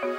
Well,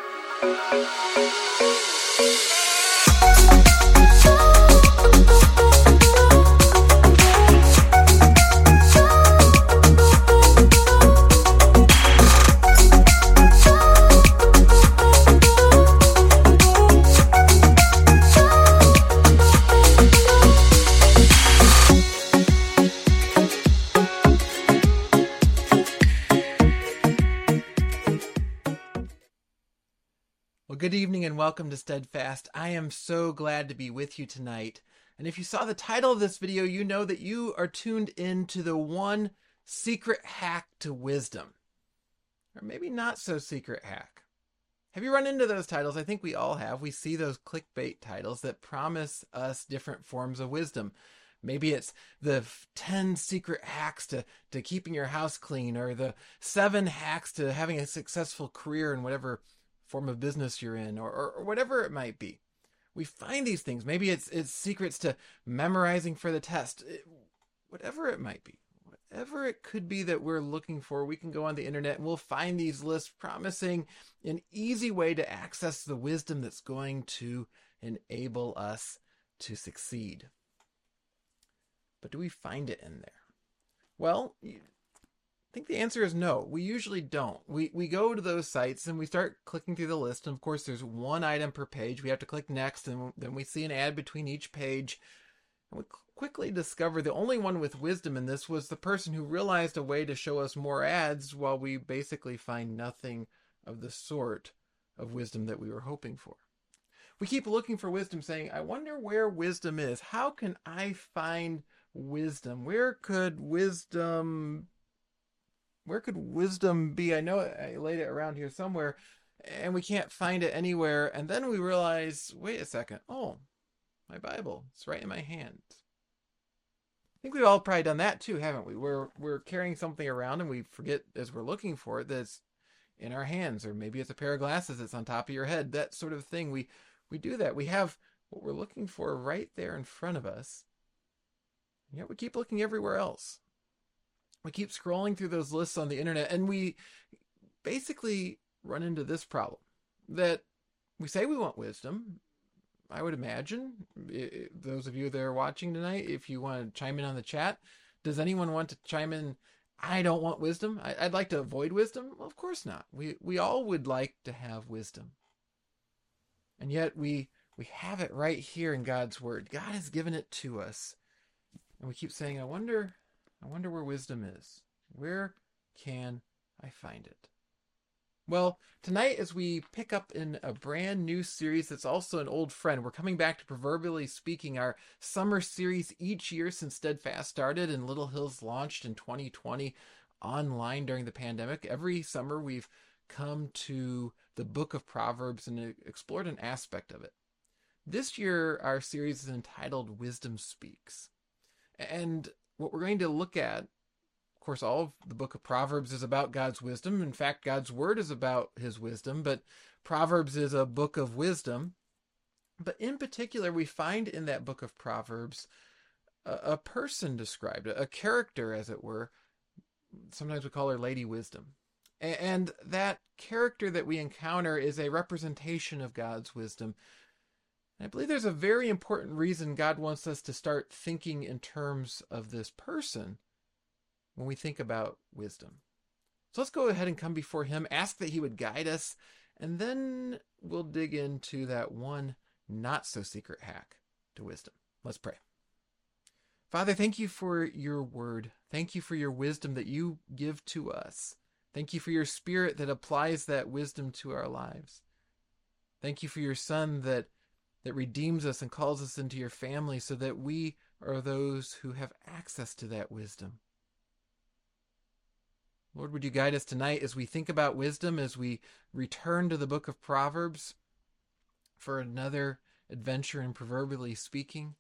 welcome to Steadfast. I am so glad to be with you tonight. And if you saw the title of this video, you know that you are tuned in to the one secret hack to wisdom. Or maybe not so secret hack. Have you run into those titles? I think we all have. We see those clickbait titles that promise us different forms of wisdom. Maybe it's the 10 secret hacks to, to keeping your house clean, or the seven hacks to having a successful career in whatever form of business you're in or, or, or whatever it might be. We find these things. Maybe it's it's secrets to memorizing for the test. It, whatever it might be. Whatever it could be that we're looking for, we can go on the internet and we'll find these lists promising an easy way to access the wisdom that's going to enable us to succeed. But do we find it in there? Well, I think the answer is no. We usually don't. We we go to those sites and we start clicking through the list, and of course, there's one item per page. We have to click next, and then we see an ad between each page. And we quickly discover the only one with wisdom in this was the person who realized a way to show us more ads while we basically find nothing of the sort of wisdom that we were hoping for. We keep looking for wisdom, saying, I wonder where wisdom is. How can I find wisdom? Where could wisdom where could wisdom be? I know I laid it around here somewhere, and we can't find it anywhere. And then we realize, wait a second. Oh, my Bible. It's right in my hand. I think we've all probably done that too, haven't we? We're we're carrying something around and we forget as we're looking for it that it's in our hands, or maybe it's a pair of glasses that's on top of your head. That sort of thing. We we do that. We have what we're looking for right there in front of us. Yet we keep looking everywhere else we keep scrolling through those lists on the internet and we basically run into this problem that we say we want wisdom. I would imagine those of you that are watching tonight, if you want to chime in on the chat, does anyone want to chime in? I don't want wisdom. I, would like to avoid wisdom. Well, of course not. We we all would like to have wisdom, and yet we we have it right here in God's word. God has given it to us, and we keep saying, "I wonder I wonder where wisdom is. Where can I find it? Well, tonight, as we pick up in a brand new series that's also an old friend, we're coming back to Proverbially Speaking, our summer series each year since Steadfast started and Little Hills launched in 2020 online during the pandemic. Every summer, we've come to the book of Proverbs and explored an aspect of it. This year, our series is entitled Wisdom Speaks. And what we're going to look at, of course, all of the book of Proverbs is about God's wisdom. In fact, God's word is about his wisdom, but Proverbs is a book of wisdom. But in particular, we find in that book of Proverbs a, a person described, a, a character, as it were. Sometimes we call her Lady Wisdom. And that character that we encounter is a representation of God's wisdom. I believe there's a very important reason God wants us to start thinking in terms of this person when we think about wisdom. So let's go ahead and come before Him, ask that He would guide us, and then we'll dig into that one not so secret hack to wisdom. Let's pray. Father, thank you for your word. Thank you for your wisdom that you give to us. Thank you for your spirit that applies that wisdom to our lives. Thank you for your son that that redeems us and calls us into your family so that we are those who have access to that wisdom. Lord, would you guide us tonight as we think about wisdom, as we return to the book of Proverbs for another adventure in proverbially speaking?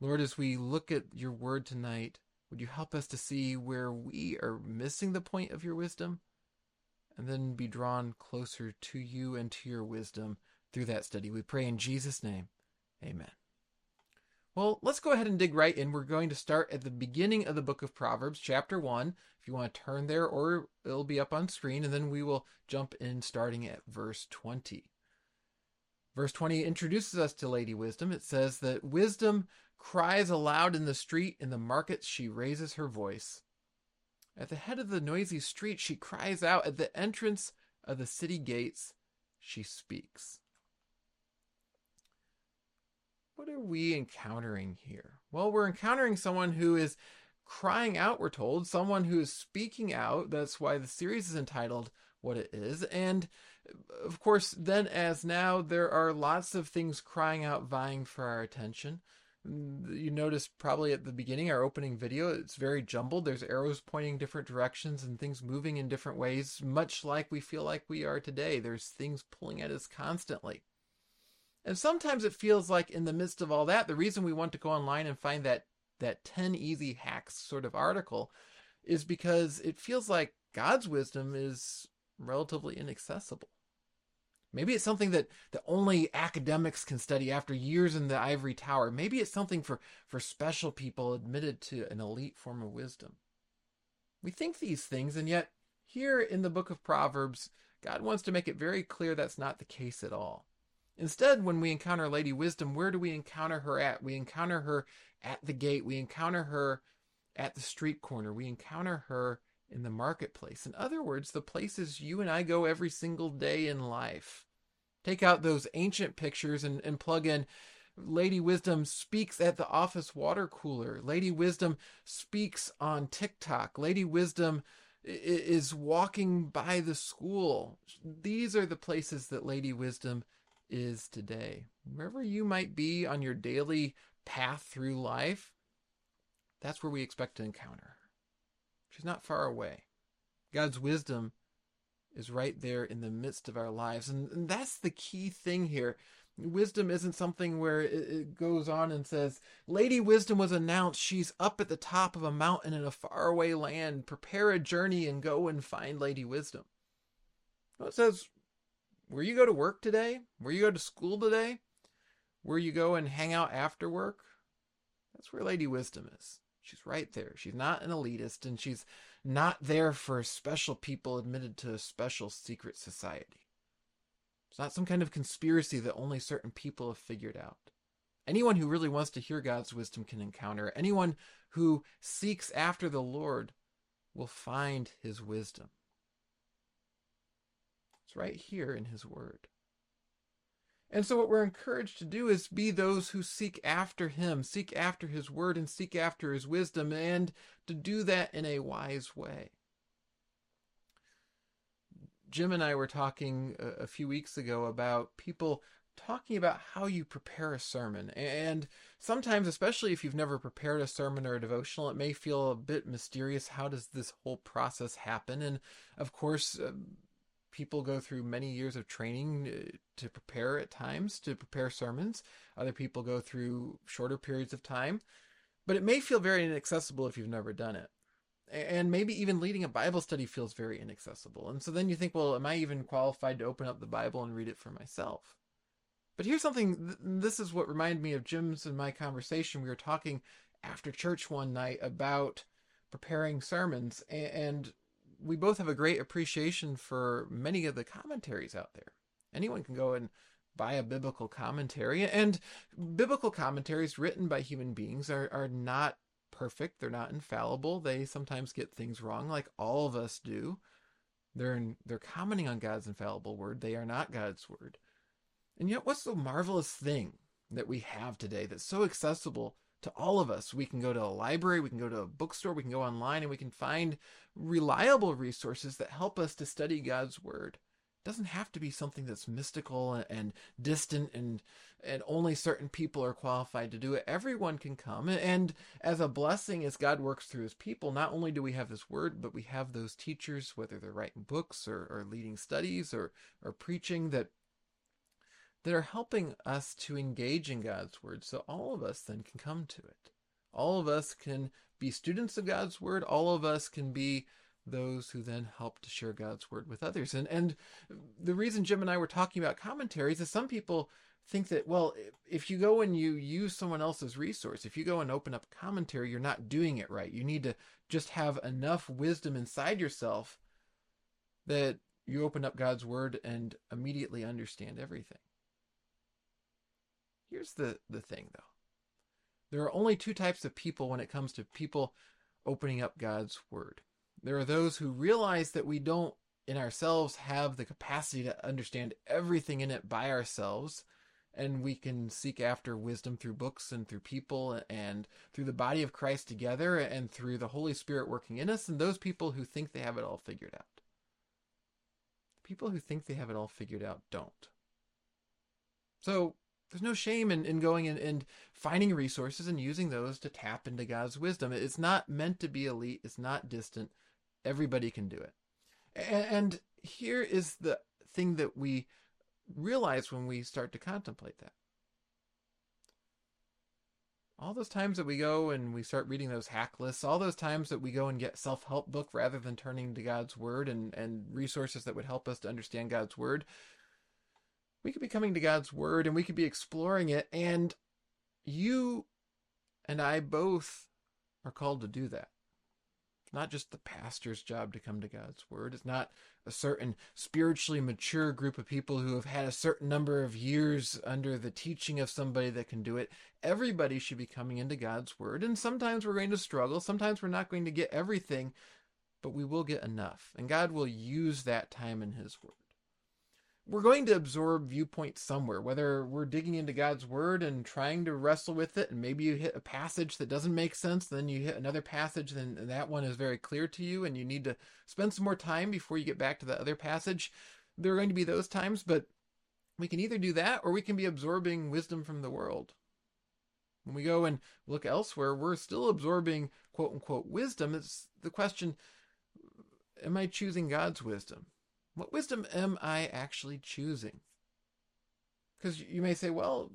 Lord, as we look at your word tonight, would you help us to see where we are missing the point of your wisdom and then be drawn closer to you and to your wisdom through that study. We pray in Jesus' name. Amen. Well, let's go ahead and dig right in. We're going to start at the beginning of the book of Proverbs, chapter 1. If you want to turn there, or it'll be up on screen, and then we will jump in starting at verse 20. Verse 20 introduces us to Lady Wisdom. It says that wisdom cries aloud in the street, in the markets she raises her voice. At the head of the noisy street, she cries out. At the entrance of the city gates, she speaks. What are we encountering here? Well, we're encountering someone who is crying out, we're told, someone who is speaking out. That's why the series is entitled What It Is. And uh, of course, then as now, there are lots of things crying out, vying for our attention. Mm, you notice probably at the beginning, our opening video, it's very jumbled. There's arrows pointing different directions and things moving in different ways, much like we feel like we are today. There's things pulling at us constantly. And sometimes it feels like in the midst of all that, the reason we want to go online and find that that 10 easy hacks sort of article is because it feels like God's wisdom is relatively inaccessible. Maybe it's something that, that only academics can study after years in the ivory tower. Maybe it's something for, for special people admitted to an elite form of wisdom. We think these things, and yet here in the book of Proverbs, God wants to make it very clear that's not the case at all. Instead, when we encounter Lady Wisdom, where do we encounter her at? We encounter her at the gate. We encounter her at the street corner. We encounter her in the marketplace. In other words, the places you and I go every single day in life. Take out those ancient pictures and, and plug in Lady Wisdom speaks at the office water cooler. Lady Wisdom speaks on TikTok. Lady Wisdom is walking by the school. These are the places that Lady Wisdom is today. Wherever you might be on your daily path through life, that's where we expect to encounter. She's not far away. God's wisdom is right there in the midst of our lives. And, and that's the key thing here. Wisdom isn't something where it, it, goes on and says, Lady Wisdom was announced. She's up at the top of a mountain in a faraway land. Prepare a journey and go and find Lady Wisdom. No, it says, where you go to work today, where you go to school today, where you go and hang out after work, that's where Lady Wisdom is. She's right there. She's not an elitist and she's not there for special people admitted to a special secret society. It's not some kind of conspiracy that only certain people have figured out. Anyone who really wants to hear God's wisdom can encounter. Anyone who seeks after the Lord will find his wisdom. Right here in his word. And so, what we're encouraged to do is be those who seek after Him, seek after His Word, and seek after His wisdom, and to do that in a wise way. Jim and I were talking a, few weeks ago about people talking about how you prepare a sermon. And sometimes, especially if you've never prepared a sermon or a devotional, it may feel a bit mysterious. How does this whole process happen? And of course, um, people go through many years of training uh, to prepare at times to prepare sermons. Other people go through shorter periods of time, but it may feel very inaccessible if you've never done it. And maybe even leading a Bible study feels very inaccessible. And so then you think, well, am I even qualified to open up the Bible and read it for myself? But here's something this is what reminded me of Jim's and my conversation. We were talking after church one night about preparing sermons, and we both have a great appreciation for many of the commentaries out there. Anyone can go and buy a biblical commentary, and biblical commentaries written by human beings are, are not perfect. They're not infallible. They sometimes get things wrong, like all of us do. They're in, they're commenting on God's infallible word. They are not God's word. And yet, what's the marvelous thing that we have today that's so accessible to all of us. We can go to a library, we can go to a bookstore, we can go online, and we can find reliable resources that help us to study God's Word. It doesn't have to be something that's mystical and, distant and and only certain people are qualified to do it. Everyone can come. And as a blessing, as God works through his people, not only do we have this word, but we have those teachers, whether they're writing books or, or leading studies or, or preaching, that that are helping us to engage in God's Word. So all of us then can come to it. All of us can be students of God's Word. All of us can be those who then help to share God's word with others. And and the reason Jim and I were talking about commentaries is some people think that well if you go and you use someone else's resource if you go and open up commentary you're not doing it right you need to just have enough wisdom inside yourself that you open up God's word and immediately understand everything here's the the thing though there are only two types of people when it comes to people opening up God's word there are those who realize that we don't in ourselves have the capacity to understand everything in it by ourselves and we can seek after wisdom through books and through people and through the body of Christ together and through the Holy Spirit working in us and those people who think they have it all figured out. People who think they have it all figured out don't. So there's no shame in, in going and, and finding resources and using those to tap into God's wisdom. It's not meant to be elite, it's not distant. Everybody can do it. And, and here is the thing that we realize when we start to contemplate that. All those times that we go and we start reading those hack lists, all those times that we go and get self-help book rather than turning to God's word and, and resources that would help us to understand God's word, we could be coming to God's word and we could be exploring it. And you and I both are called to do that. It's not just the pastor's job to come to God's word. It's not a certain spiritually mature group of people who have had a certain number of years under the teaching of somebody that can do it. Everybody should be coming into God's word. And sometimes we're going to struggle. Sometimes we're not going to get everything, but we will get enough. And God will use that time in his word we're going to absorb viewpoints somewhere, whether we're digging into God's word and trying to wrestle with it, and maybe you hit a passage that doesn't make sense, then you hit another passage, then that one is very clear to you, and you need to spend some more time before you get back to the other passage. There are going to be those times, but we can either do that or we can be absorbing wisdom from the world. When we go and look elsewhere, we're still absorbing quote unquote wisdom. It's the question Am I choosing God's wisdom? What wisdom am I actually choosing? Because you may say, well,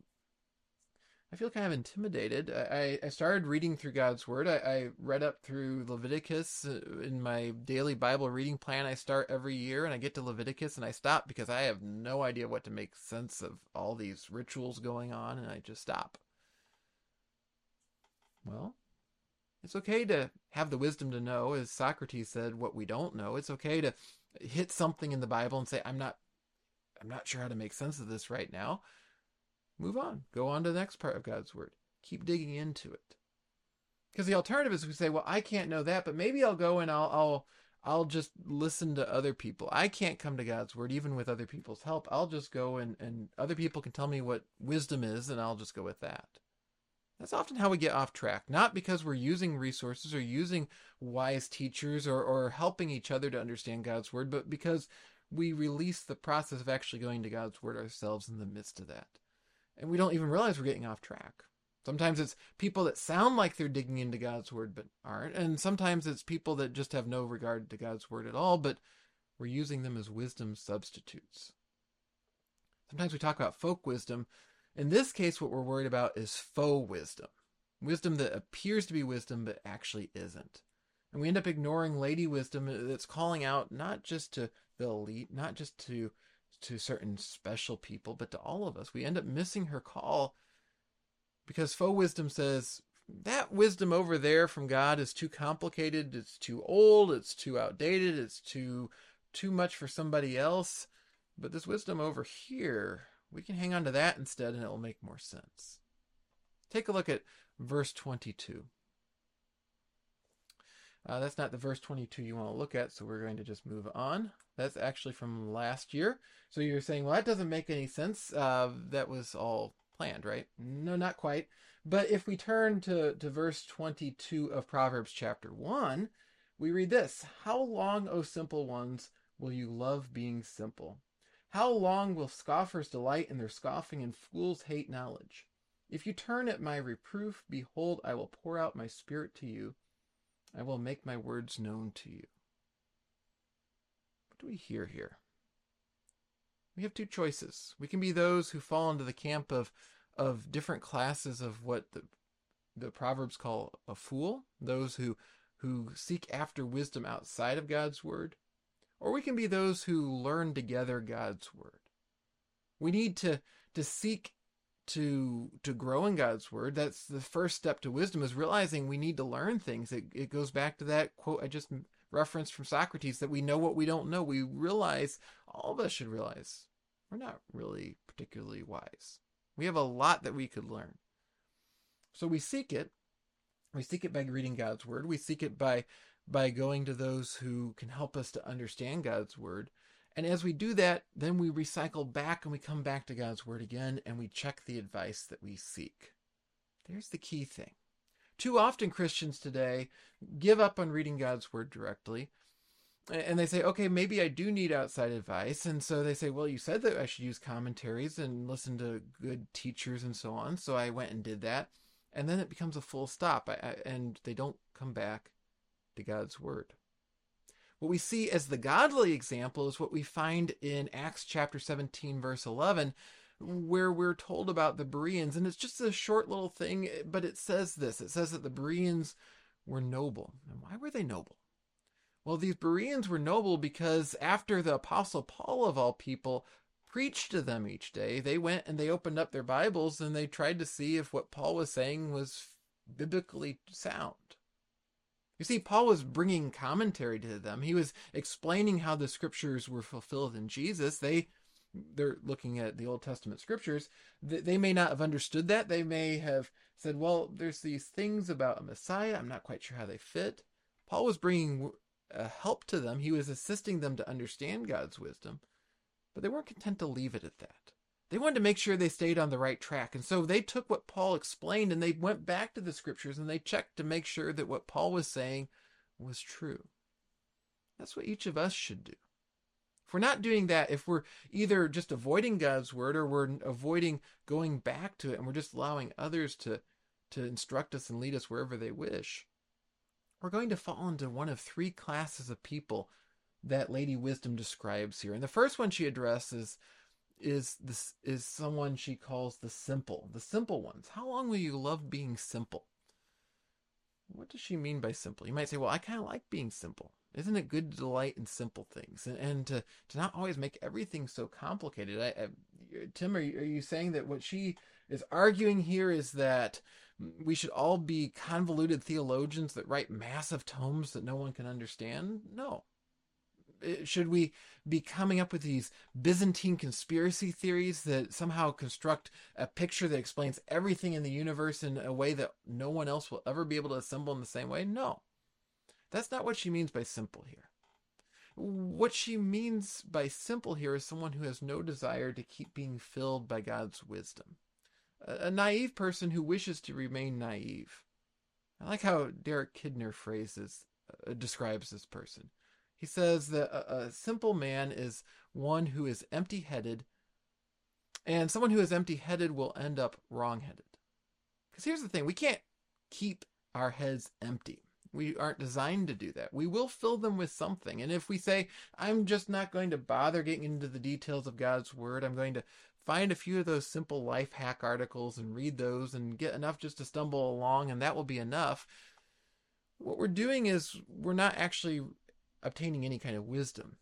I feel kind of intimidated. I, I started reading through God's Word. I, I read up through Leviticus uh, in my daily Bible reading plan I start every year, and I get to Leviticus and I stop because I have no idea what to make sense of all these rituals going on, and I just stop. Well, it's okay to have the wisdom to know, as Socrates said, what we don't know. It's okay to hit something in the Bible and say, I'm not I'm not sure how to make sense of this right now. Move on. Go on to the next part of God's word. Keep digging into it. Because the alternative is we say, well, I can't know that, but maybe I'll go and I'll I'll I'll just listen to other people. I can't come to God's word even with other people's help. I'll just go and, and other people can tell me what wisdom is and I'll just go with that. That's often how we get off track, not because we're using resources or using wise teachers or, or helping each other to understand God's word, but because we release the process of actually going to God's word ourselves in the midst of that. And we don't even realize we're getting off track. Sometimes it's people that sound like they're digging into God's word but aren't. And sometimes it's people that just have no regard to God's word at all, but we're using them as wisdom substitutes. Sometimes we talk about folk wisdom in this case, what we're worried about is faux wisdom. Wisdom that appears to be wisdom but actually isn't. And we end up ignoring lady wisdom that's calling out not just to the elite, not just to to certain special people, but to all of us. We end up missing her call because faux wisdom says that wisdom over there from God is too complicated, it's too old, it's too outdated, it's too too much for somebody else. But this wisdom over here we can hang on to that instead and it will make more sense. Take a look at verse 22. Uh, that's not the verse 22 you want to look at, so we're going to just move on. That's actually from last year. So you're saying, well, that doesn't make any sense. Uh, that was all planned, right? No, not quite. But if we turn to, to verse 22 of Proverbs chapter 1, we read this How long, O simple ones, will you love being simple? How long will scoffers delight in their scoffing and fools hate knowledge? If you turn at my reproof, behold, I will pour out my spirit to you. I will make my words known to you. What do we hear here? We have two choices. We can be those who fall into the camp of of different classes of what the the proverbs call a fool, those who who seek after wisdom outside of God's word, or we can be those who learn together God's word. We need to, to seek to to grow in God's word. That's the first step to wisdom is realizing we need to learn things. It, it goes back to that quote I just referenced from Socrates that we know what we don't know. We realize all of us should realize we're not really particularly wise. We have a lot that we could learn. So we seek it. We seek it by reading God's word. We seek it by by going to those who can help us to understand God's word. And as we do that, then we recycle back and we come back to God's word again and we check the advice that we seek. There's the key thing. Too often Christians today give up on reading God's word directly. And they say, okay, maybe I do need outside advice. And so they say, well, you said that I should use commentaries and listen to good teachers and so on. So I went and did that. And then it becomes a full stop. I, I, and they don't come back to God's word. What we see as the godly example is what we find in Acts chapter 17, verse 11, where we're told about the Bereans. And it's just a short little thing, but it says this it says that the Bereans were noble. And why were they noble? Well, these Bereans were noble because after the Apostle Paul, of all people, preached to them each day, they went and they opened up their Bibles and they tried to see if what Paul was saying was biblically sound. You see, Paul was bringing commentary to them. He was explaining how the scriptures were fulfilled in Jesus. They they're looking at the Old Testament scriptures. They may not have understood that. They may have said, "Well, there's these things about a Messiah. I'm not quite sure how they fit." Paul was bringing help to them. He was assisting them to understand God's wisdom, but they weren't content to leave it at that. They wanted to make sure they stayed on the right track. And so they took what Paul explained and they went back to the scriptures and they checked to make sure that what Paul was saying was true. That's what each of us should do. If we're not doing that, if we're either just avoiding God's word or we're avoiding going back to it and we're just allowing others to, to instruct us and lead us wherever they wish, we're going to fall into one of three classes of people that Lady Wisdom describes here. And the first one she addresses is this is someone she calls the simple, the simple ones. How long will you love being simple? What does she mean by simple? You might say, well, I kind of like being simple. Isn't it good to delight in simple things and, and to, to not always make everything so complicated? I, I, Tim, are you, are you saying that what she is arguing here is that we should all be convoluted theologians that write massive tomes that no one can understand? No. Uh, should we be coming up with these Byzantine conspiracy theories that somehow construct a picture that explains everything in the universe in a way that no one else will ever be able to assemble in the same way? No. That's not what she means by simple here. What she means by simple here is someone who has no desire to keep being filled by God's wisdom. A, naive person who wishes to remain naive. I like how Derek Kidner phrases uh, describes this person. He says that a, a simple man is one who is empty headed, and someone who is empty headed will end up wrong headed. Because here's the thing we can't keep our heads empty. We aren't designed to do that. We will fill them with something. And if we say, I'm just not going to bother getting into the details of God's word, I'm going to find a few of those simple life hack articles and read those and get enough just to stumble along, and that will be enough. What we're doing is we're not actually obtaining any kind of wisdom.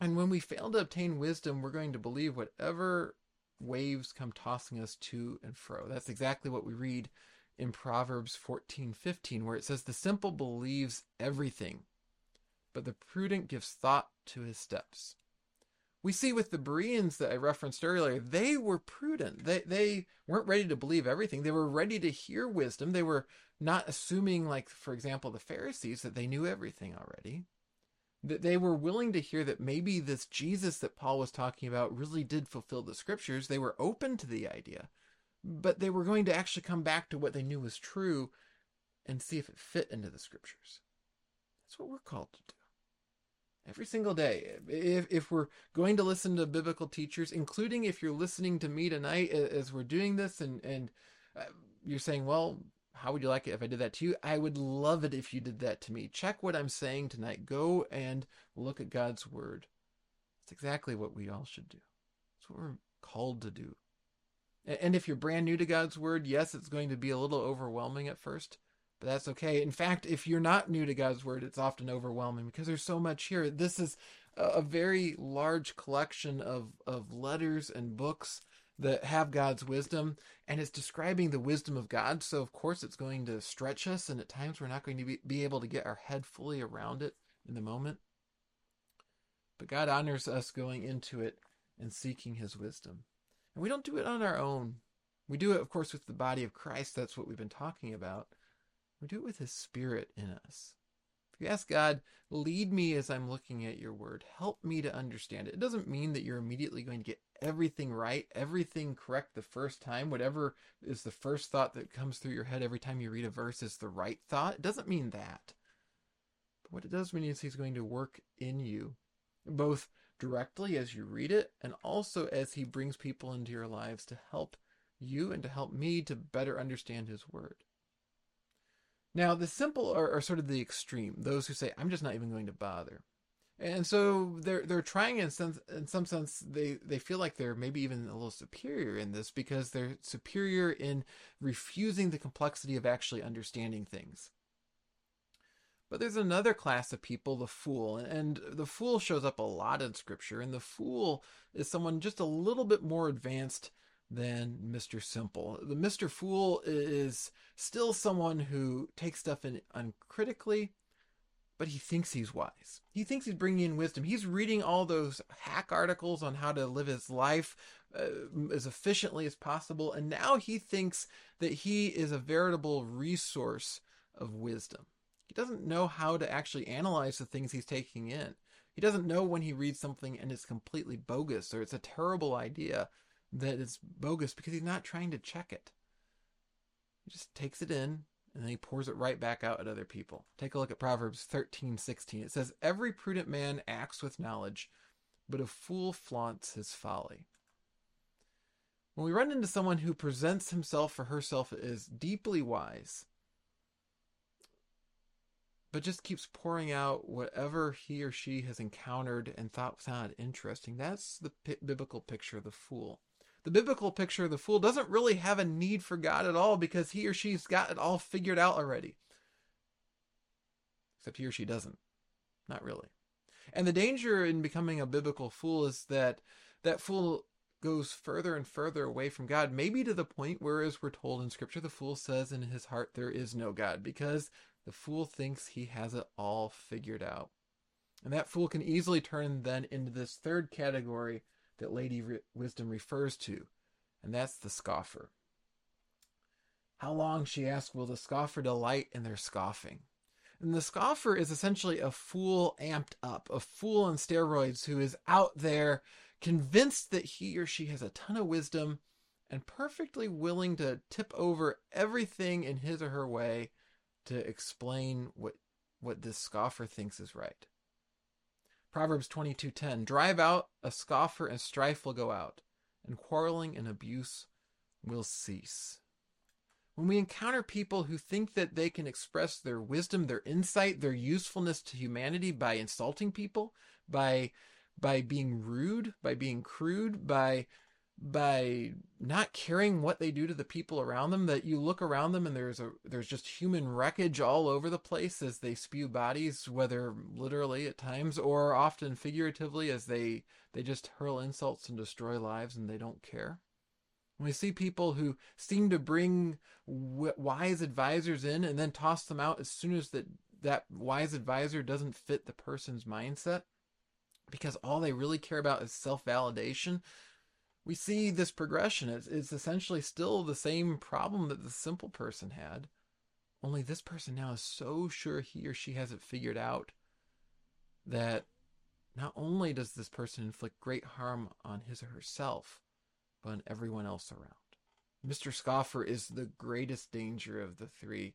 And when we fail to obtain wisdom, we're going to believe whatever waves come tossing us to and fro. That's exactly what we read in Proverbs 14:15 where it says the simple believes everything, but the prudent gives thought to his steps. We see with the Bereans that I referenced earlier, they were prudent. They they weren't ready to believe everything. They were ready to hear wisdom. They were not assuming like for example the Pharisees that they knew everything already that they were willing to hear that maybe this Jesus that Paul was talking about really did fulfill the scriptures. They were open to the idea, but they were going to actually come back to what they knew was true and see if it fit into the scriptures. That's what we're called to do. Every single day. If, if we're going to listen to biblical teachers, including if you're listening to me tonight as we're doing this and, and uh, you're saying, well, how would you like it if I did that to you? I would love it if you did that to me. Check what I'm saying tonight. Go and look at God's word. It's exactly what we all should do. It's what we're called to do. And if you're brand new to God's word, yes, it's going to be a little overwhelming at first, But that's okay. In fact, if you're not new to God's word, it's often overwhelming because there's so much here. This is a very large collection of, of letters and books that have God's wisdom, and it's describing the wisdom of God. So, of course, it's going to stretch us, and at times we're not going to be, be able to get our head fully around it in the moment. But God honors us going into it and seeking His wisdom. And we don't do it on our own. We do it, of course, with the body of Christ. That's what we've been talking about. We do it with His Spirit in us. If you ask God, lead me as I'm looking at your word, help me to understand it. It doesn't mean that you're immediately going to get everything right, everything correct the first time. Whatever is the first thought that comes through your head every time you read a verse is the right thought. It doesn't mean that. But what it does mean is He's going to work in you, both directly as you read it and also as He brings people into your lives to help you and to help me to better understand His word. Now, the simple are, are, sort of the extreme. Those who say, "I'm just not even going to bother," and so they're they're trying in some in some sense they they feel like they're maybe even a little superior in this because they're superior in refusing the complexity of actually understanding things. But there's another class of people, the fool, and the fool shows up a lot in Scripture, and the fool is someone just a little bit more advanced than Mr. Simple. The Mr. Fool is still someone who takes stuff in uncritically, but he thinks he's wise. He thinks he's bringing in wisdom. He's reading all those hack articles on how to live his life uh, as efficiently as possible, and now he thinks that he is a veritable resource of wisdom. He doesn't know how to actually analyze the things he's taking in. He doesn't know when he reads something and it's completely bogus or it's a terrible idea that it's bogus because he's not trying to check it. He just takes it in and then he pours it right back out at other people. Take a look at Proverbs 13, 16. It says, Every prudent man acts with knowledge, but a fool flaunts his folly. When we run into someone who presents himself or herself as deeply wise, but just keeps pouring out whatever he or she has encountered and thought sounded interesting, that's the p- biblical picture of the fool the biblical picture of the fool doesn't really have a need for God at all because he or she's got it all figured out already. Except he or she doesn't. Not really. And the danger in becoming a biblical fool is that that fool goes further and further away from God, maybe to the point where, as we're told in Scripture, the fool says in his heart, There is no God, because the fool thinks he has it all figured out. And that fool can easily turn then into this third category that Lady Wisdom refers to, and that's the scoffer. How long, she asks, will the scoffer delight in their scoffing? And the scoffer is essentially a fool amped up, a fool on steroids who is out there convinced that he or she has a ton of wisdom and perfectly willing to tip over everything in his or her way to explain what what this scoffer thinks is right. Proverbs 22:10 Drive out a scoffer and strife will go out, and quarreling and abuse will cease. When we encounter people who think that they can express their wisdom, their insight, their usefulness to humanity by insulting people, by by being rude, by being crude, by by not caring what they do to the people around them that you look around them and there's a there's just human wreckage all over the place as they spew bodies whether literally at times or often figuratively as they they just hurl insults and destroy lives and they don't care. We see people who seem to bring wise advisors in and then toss them out as soon as that that wise advisor doesn't fit the person's mindset because all they really care about is self-validation we see this progression. It's, it's essentially still the same problem that the simple person had. Only this person now is so sure he or she has it figured out that not only does this person inflict great harm on his or herself, but on everyone else around. Mr. Scoffer is the greatest danger of the three,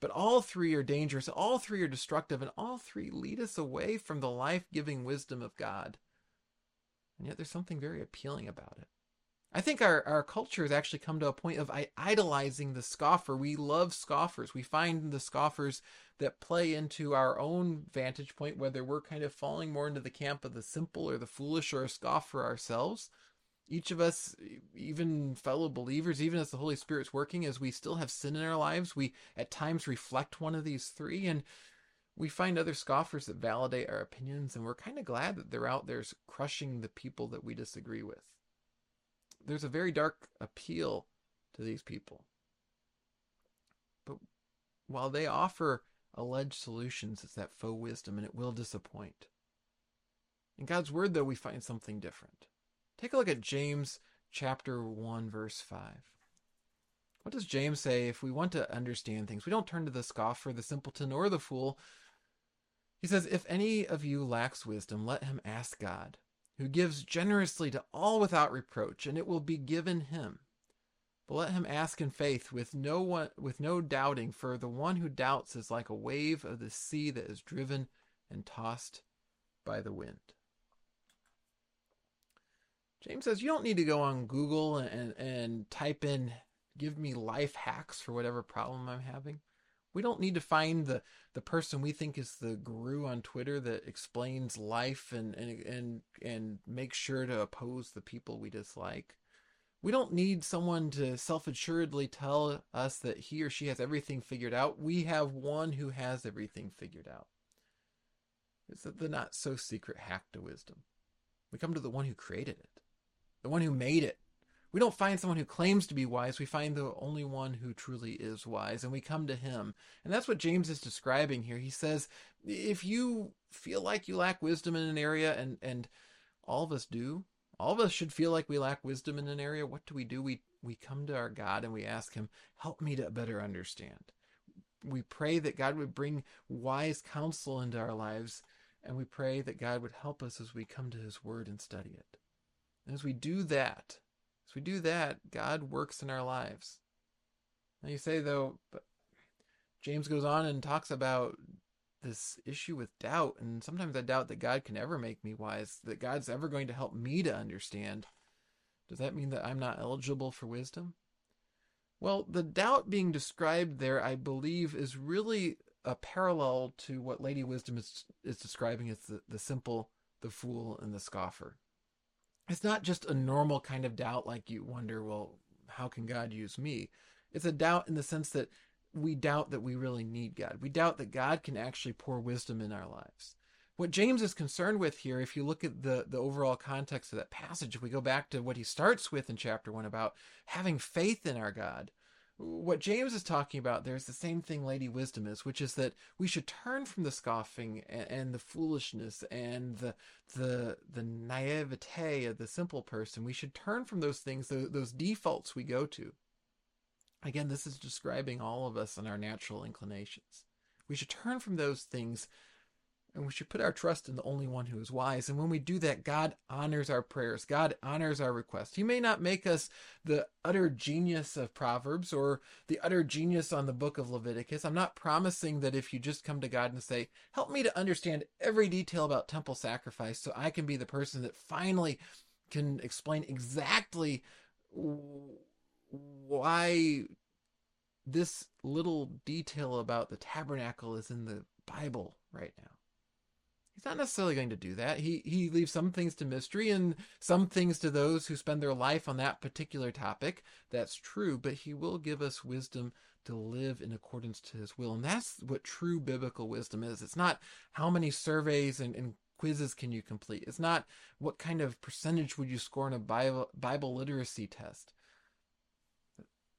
but all three are dangerous, all three are destructive, and all three lead us away from the life giving wisdom of God. And yet there's something very appealing about it. I think our, our culture has actually come to a point of idolizing the scoffer. We love scoffers. We find the scoffers that play into our own vantage point, whether we're kind of falling more into the camp of the simple or the foolish or a scoffer ourselves. Each of us, even fellow believers, even as the Holy Spirit's working, as we still have sin in our lives, we at times reflect one of these three, and we find other scoffers that validate our opinions, and we're kind of glad that they're out there crushing the people that we disagree with. There's a very dark appeal to these people. But while they offer alleged solutions, it's that faux wisdom, and it will disappoint. In God's Word, though, we find something different. Take a look at James chapter 1, verse 5. What does James say if we want to understand things? We don't turn to the scoffer, the simpleton, or the fool. He says, If any of you lacks wisdom, let him ask God, who gives generously to all without reproach, and it will be given him. But let him ask in faith with no one with no doubting, for the one who doubts is like a wave of the sea that is driven and tossed by the wind. James says you don't need to go on Google and, and type in give me life hacks for whatever problem I'm having. We don't need to find the, the person we think is the guru on Twitter that explains life and, and and and makes sure to oppose the people we dislike. We don't need someone to self-assuredly tell us that he or she has everything figured out. We have one who has everything figured out. It's the not so secret hack to wisdom. We come to the one who created it the one who made it. We don't find someone who claims to be wise. We find the only one who truly is wise, and we come to him. And that's what James is describing here. He says, if you feel like you lack wisdom in an area, and, and all of us do, all of us should feel like we lack wisdom in an area, what do we do? We, we come to our God and we ask him, help me to better understand. We pray that God would bring wise counsel into our lives, and we pray that God would help us as we come to his word and study it. And as we do that, we do that, God works in our lives. Now you say though, James goes on and talks about this issue with doubt, and sometimes I doubt that God can ever make me wise, that God's ever going to help me to understand. Does that mean that I'm not eligible for wisdom? Well, the doubt being described there, I believe, is really a parallel to what Lady Wisdom is is describing as the, the simple, the fool, and the scoffer it's not just a normal kind of doubt like you wonder, well, how can God use me? It's a doubt in the sense that we doubt that we really need God. We doubt that God can actually pour wisdom in our lives. What James is concerned with here, if you look at the, the overall context of that passage, if we go back to what he starts with in chapter one about having faith in our God, what James is talking about there is the same thing Lady Wisdom is, which is that we should turn from the scoffing and, and the foolishness and the the the naivete of the simple person. We should turn from those things, those defaults we go to. Again, this is describing all of us and our natural inclinations. We should turn from those things and we should put our trust in the only one who is wise. And when we do that, God honors our prayers. God honors our requests. He may not make us the utter genius of Proverbs or the utter genius on the book of Leviticus. I'm not promising that if you just come to God and say, Help me to understand every detail about temple sacrifice so I can be the person that finally can explain exactly why this little detail about the tabernacle is in the Bible right now. He's not necessarily going to do that. He he leaves some things to mystery and some things to those who spend their life on that particular topic. That's true, but he will give us wisdom to live in accordance to his will. And that's what true biblical wisdom is. It's not how many surveys and, and quizzes can you complete. It's not what kind of percentage would you score in a Bible, Bible literacy test.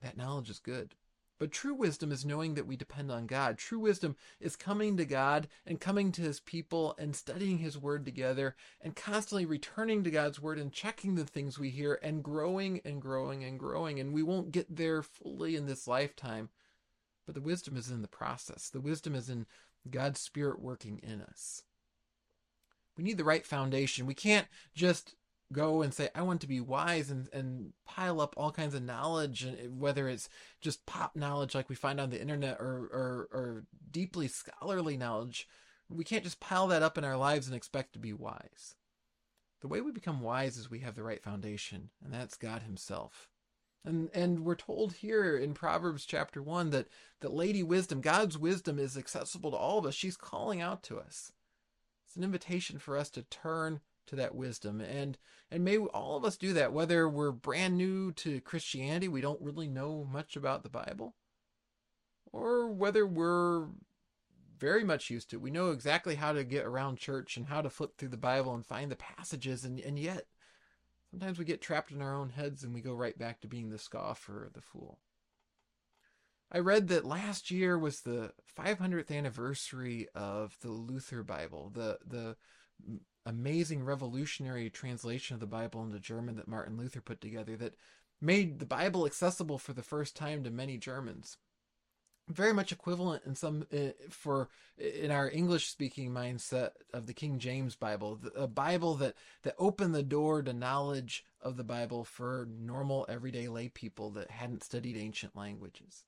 That knowledge is good. But true wisdom is knowing that we depend on God. True wisdom is coming to God and coming to his people and studying his word together and constantly returning to God's word and checking the things we hear and growing and growing and growing. And we won't get there fully in this lifetime, but the wisdom is in the process. The wisdom is in God's spirit working in us. We need the right foundation. We can't just go and say i want to be wise and, and pile up all kinds of knowledge and eh, whether it's just pop knowledge like we find on the internet or, or, or deeply scholarly knowledge we can't just pile that up in our lives and expect to be wise. The way we become wise is we have the right foundation and that's god himself. And and we're told here in proverbs chapter 1 that that lady wisdom god's wisdom is accessible to all of us. She's calling out to us. It's an invitation for us to turn to that wisdom. And and may all of us do that, whether we're brand new to Christianity, we don't really know much about the Bible, or whether we're very much used to. It. We know exactly how to get around church and how to flip through the Bible and find the passages, and, and yet sometimes we get trapped in our own heads and we go right back to being the scoffer or the fool. I read that last year was the 500th anniversary of the Luther Bible, the the amazing revolutionary translation of the Bible into German that Martin Luther put together that made the Bible accessible for the first time to many Germans. Very much equivalent in some uh, for in our English speaking mindset of the King James Bible, a Bible that that opened the door to knowledge of the Bible for normal everyday lay people that hadn't studied ancient languages.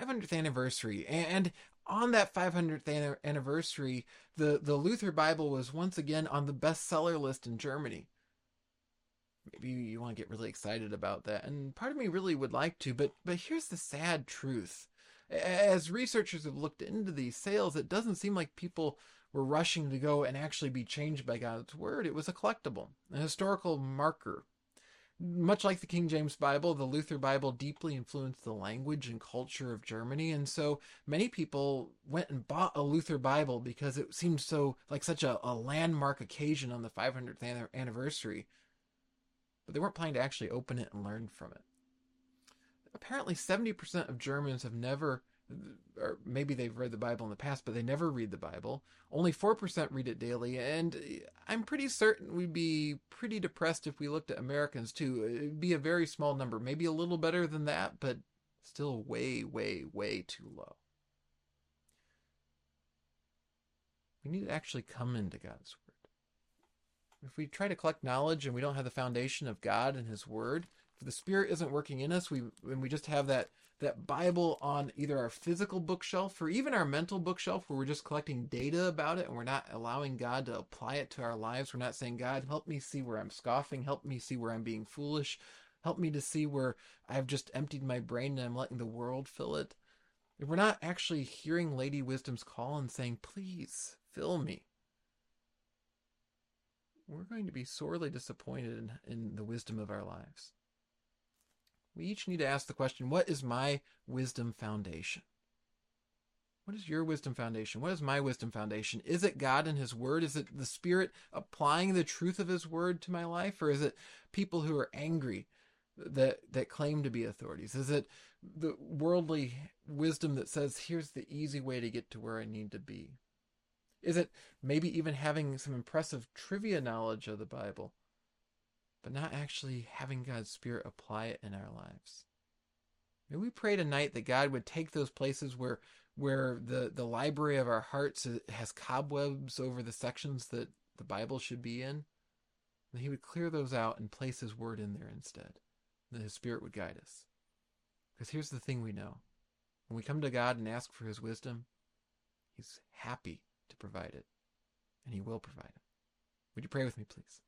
500th anniversary and on that 500th anniversary, the, the Luther Bible was once again on the bestseller list in Germany. Maybe you want to get really excited about that, and part of me really would like to, but but here's the sad truth. As researchers have looked into these sales, it doesn't seem like people were rushing to go and actually be changed by God's word. It was a collectible, a historical marker much like the King James Bible, the Luther Bible deeply influenced the language and culture of Germany. And so many people went and bought a Luther Bible because it seemed so like such a, a landmark occasion on the 500th anniversary. But they weren't planning to actually open it and learn from it. Apparently, 70% of Germans have never or maybe they've read the Bible in the past, but they never read the Bible. Only 4% read it daily, and I'm pretty certain we'd be pretty depressed if we looked at Americans too. It'd be a very small number, maybe a little better than that, but still way, way, way too low. We need to actually come into God's Word. If we try to collect knowledge and we don't have the foundation of God and His Word, if the Spirit isn't working in us, we and we just have that that Bible on either our physical bookshelf or even our mental bookshelf where we're just collecting data about it and we're not allowing God to apply it to our lives. We're not saying, God, help me see where I'm scoffing, help me see where I'm being foolish, help me to see where I've just emptied my brain and I'm letting the world fill it. If we're not actually hearing Lady Wisdom's call and saying, please fill me, we're going to be sorely disappointed in, in the wisdom of our lives we each need to ask the question what is my wisdom foundation? What is your wisdom foundation? What is my wisdom foundation? Is it God and His Word? Is it the Spirit applying the truth of His Word to my life? Or is it people who are angry that, that claim to be authorities? Is it the worldly wisdom that says, here's the easy way to get to where I need to be? Is it maybe even having some impressive trivia knowledge of the Bible but not actually having God's Spirit apply it in our lives. May we pray tonight that God would take those places where where the, the library of our hearts has cobwebs over the sections that the Bible should be in, that He would clear those out and place His Word in there instead, that His Spirit would guide us. Because here's the thing we know when we come to God and ask for His wisdom, He's happy to provide it, and He will provide it. Would you pray with me, please?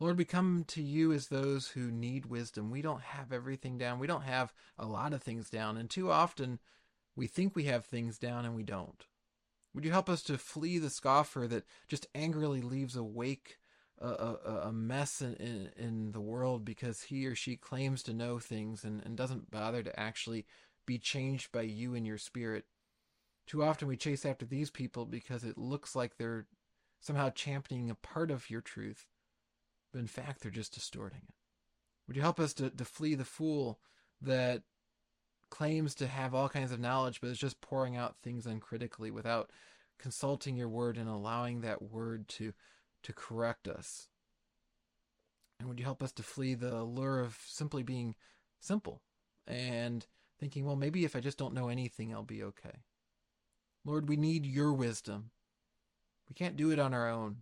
Lord, we come to you as those who need wisdom. We don't have everything down. We don't have a lot of things down. And too often we think we have things down and we don't. Would you help us to flee the scoffer that just angrily leaves a wake, a, a, a mess in, in, in, the world because he or she claims to know things and, and doesn't bother to actually be changed by you and your spirit? Too often we chase after these people because it looks like they're somehow championing a part of your truth but in fact they're just distorting it. Would you help us to, to flee the fool that claims to have all kinds of knowledge, but is just pouring out things uncritically without consulting your word and allowing that word to to correct us? And would you help us to flee the lure of simply being simple and thinking, well, maybe if I just don't know anything, I'll be okay. Lord, we need your wisdom. We can't do it on our own.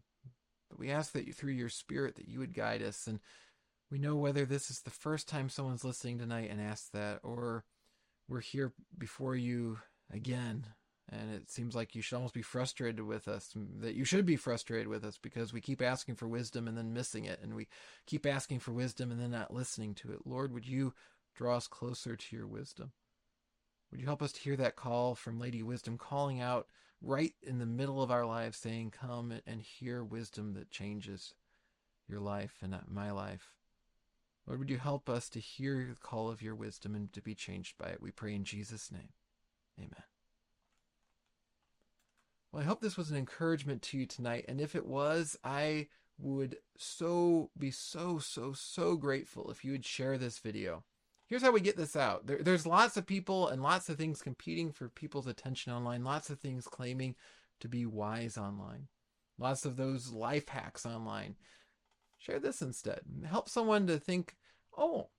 But we ask that you, through your Spirit, that you would guide us. And we know whether this is the first time someone's listening tonight and asked that, or we're here before you again. And it seems like you should almost be frustrated with us, that you should be frustrated with us because we keep asking for wisdom and then missing it. And we keep asking for wisdom and then not listening to it. Lord, would you draw us closer to your wisdom? Would you help us to hear that call from Lady Wisdom calling out right in the middle of our lives saying, Come and hear wisdom that changes your life and uh, my life. Lord, would you help us to hear the call of your wisdom and to be changed by it? We pray in Jesus' name. Amen. Well, I hope this was an encouragement to you tonight. And if it was, I would so be so, so, so grateful if you would share this video. Here's how we get this out. There, there's lots of people and lots of things competing for people's attention online, lots of things claiming to be wise online, lots of those life hacks online. Share this instead. Help someone to think, oh,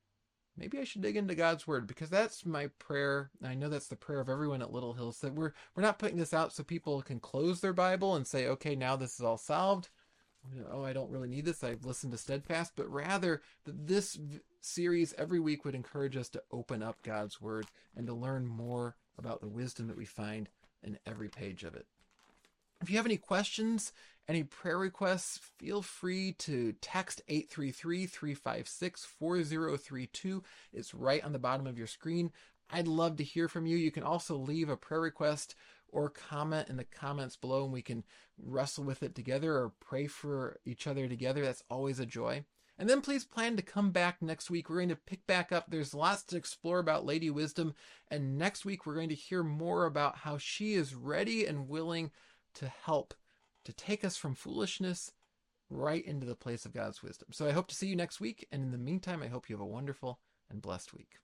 maybe I should dig into God's word because that's my prayer. I know that's the prayer of everyone at Little Hills that we're we're not putting this out so people can close their Bible and say, okay, now this is all solved. Oh, I don't really need this. I've listened to Steadfast, but rather that this series every week would encourage us to open up God's word and to learn more about the wisdom that we find in every page of it. If you have any questions, any prayer requests, feel free to text 833 356 4032. It's right on the bottom of your screen. I'd love to hear from you. You can also leave a prayer request or comment in the comments below and we can wrestle with it together or pray for each other together. That's always a joy. And then please plan to come back next week. We're going to pick back up. There's lots to explore about Lady Wisdom. And next week, we're going to hear more about how she is ready and willing to help to take us from foolishness right into the place of God's wisdom. So I hope to see you next week. And in the meantime, I hope you have a wonderful and blessed week.